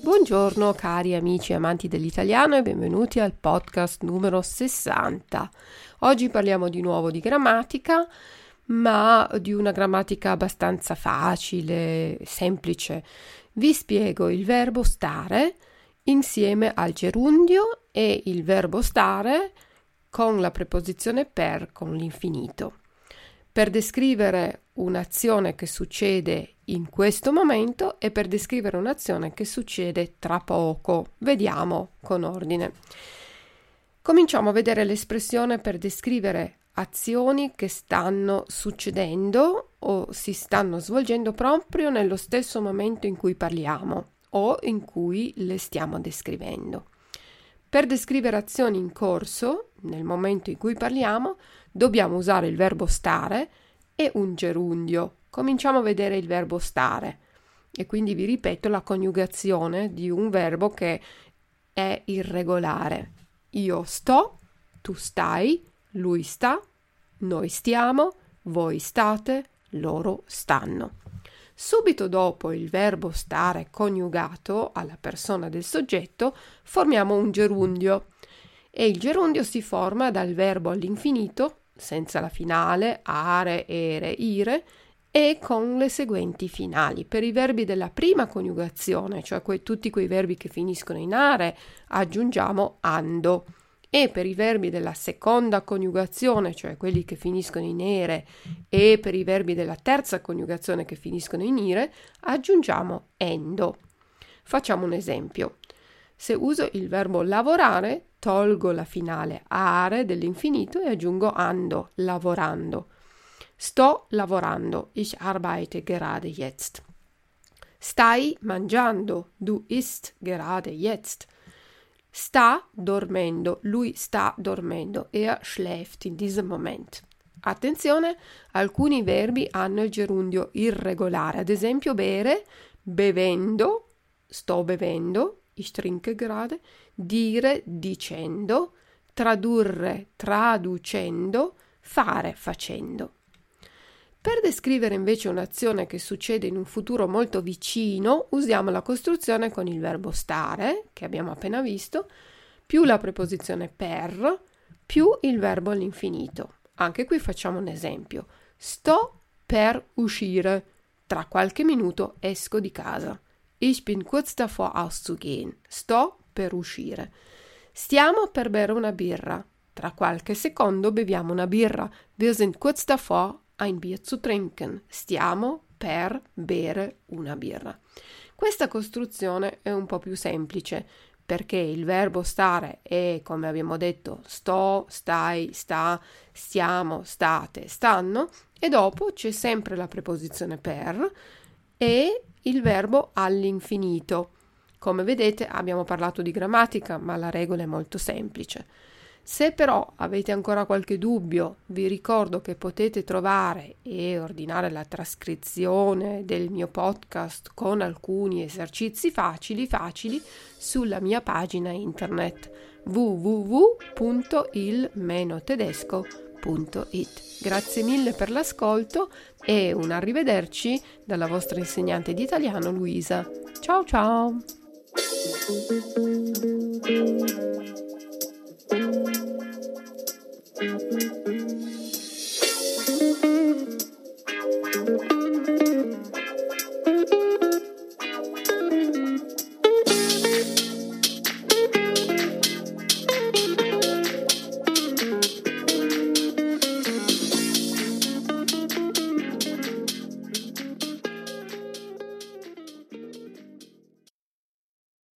Buongiorno cari amici e amanti dell'italiano e benvenuti al podcast numero 60. Oggi parliamo di nuovo di grammatica, ma di una grammatica abbastanza facile, semplice. Vi spiego il verbo stare insieme al gerundio e il verbo stare con la preposizione per con l'infinito. Per descrivere un'azione che succede in questo momento e per descrivere un'azione che succede tra poco. Vediamo con ordine. Cominciamo a vedere l'espressione per descrivere azioni che stanno succedendo o si stanno svolgendo proprio nello stesso momento in cui parliamo o in cui le stiamo descrivendo. Per descrivere azioni in corso, nel momento in cui parliamo, dobbiamo usare il verbo stare e un gerundio. Cominciamo a vedere il verbo stare e quindi vi ripeto la coniugazione di un verbo che è irregolare. Io sto, tu stai, lui sta, noi stiamo, voi state, loro stanno. Subito dopo il verbo stare coniugato alla persona del soggetto formiamo un gerundio e il gerundio si forma dal verbo all'infinito senza la finale, are, ere, ire, e con le seguenti finali. Per i verbi della prima coniugazione, cioè que- tutti quei verbi che finiscono in are, aggiungiamo ando. E per i verbi della seconda coniugazione, cioè quelli che finiscono in ere, e per i verbi della terza coniugazione che finiscono in ire, aggiungiamo endo. Facciamo un esempio. Se uso il verbo lavorare, tolgo la finale are dell'infinito e aggiungo ando, lavorando. Sto lavorando, ich arbeite gerade jetzt. Stai mangiando, du isst gerade jetzt. Sta dormendo, lui sta dormendo, er schläft in diesem Moment. Attenzione, alcuni verbi hanno il gerundio irregolare, ad esempio bere, bevendo, sto bevendo, ich trinke gerade, dire dicendo, tradurre traducendo, fare facendo. Per descrivere invece un'azione che succede in un futuro molto vicino, usiamo la costruzione con il verbo stare, che abbiamo appena visto, più la preposizione per, più il verbo all'infinito. Anche qui facciamo un esempio. Sto per uscire. Tra qualche minuto esco di casa. Ich bin kurz davor auszugehen. Sto per uscire. Stiamo per bere una birra. Tra qualche secondo beviamo una birra. Wir sind kurz davor, ein Bier zu trinken. Stiamo per bere una birra. Questa costruzione è un po' più semplice perché il verbo stare è, come abbiamo detto, sto, stai, sta, stiamo, state, stanno e dopo c'è sempre la preposizione per e il verbo all'infinito. Come vedete abbiamo parlato di grammatica, ma la regola è molto semplice. Se però avete ancora qualche dubbio, vi ricordo che potete trovare e ordinare la trascrizione del mio podcast con alcuni esercizi facili facili sulla mia pagina internet www.il-tedesco.it. Grazie mille per l'ascolto e un arrivederci dalla vostra insegnante di italiano Luisa. Ciao ciao!